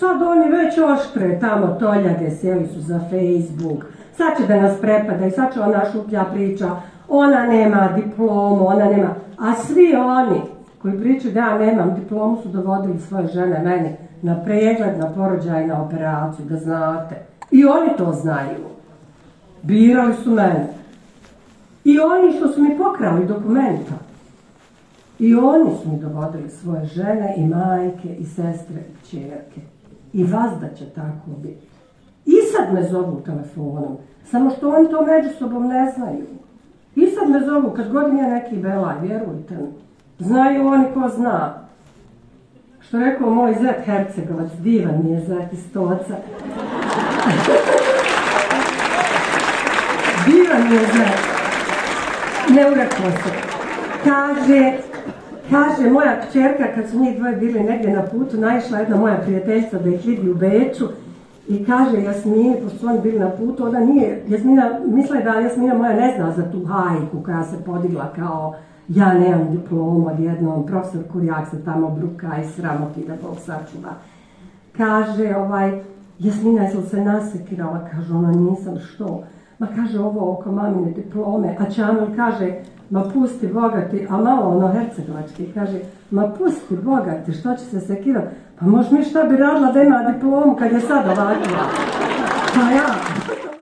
Sad oni već oštre tamo toljage, sjeli su za Facebook. Sad će da nas prepada i sad će ona šuplja priča. Ona nema diplomu, ona nema... A svi oni koji pričaju da ja nemam diplomu su dovodili svoje žene meni na pregled, na porođaj, na operaciju, da znate. I oni to znaju. Birali su mene. I oni što su mi pokrali dokumenta. I oni su mi dovodili svoje žene i majke i sestre i čerke. I vas da će tako biti. I sad me zovu telefonom. Samo što oni to međusobom ne znaju. I sad me zovu kad god je neki belaj, vjerujte mi. Znaju oni ko zna. Što rekao moj zet Hercegovac, divan mi je zet iz Stoca. divan mi je zet. Ne urekao se. Kaže, kaže moja kćerka kad su njih dvoje bili negdje na putu, naišla jedna moja prijateljica da ih vidi u Beču i kaže Jasmini, pošto su oni bili na putu, ona nije, Jasmina, misla je da Jasmina moja ne zna za tu hajku koja se podigla kao ja nemam diplomu odjednom, profesor Kurjak se tamo bruka i sramoti da Bog sačuva. Kaže, ovaj, Jasmina je se nasekirala, kaže ona nisam što. Ma kaže ovo oko mamine diplome, a Čamil kaže, ma pusti bogati, a malo ono hercegovački, kaže, ma pusti bogati, što će se sekirati? Pa možeš mi šta bi radila da ima diplomu kad je sad ovakva? Pa ja,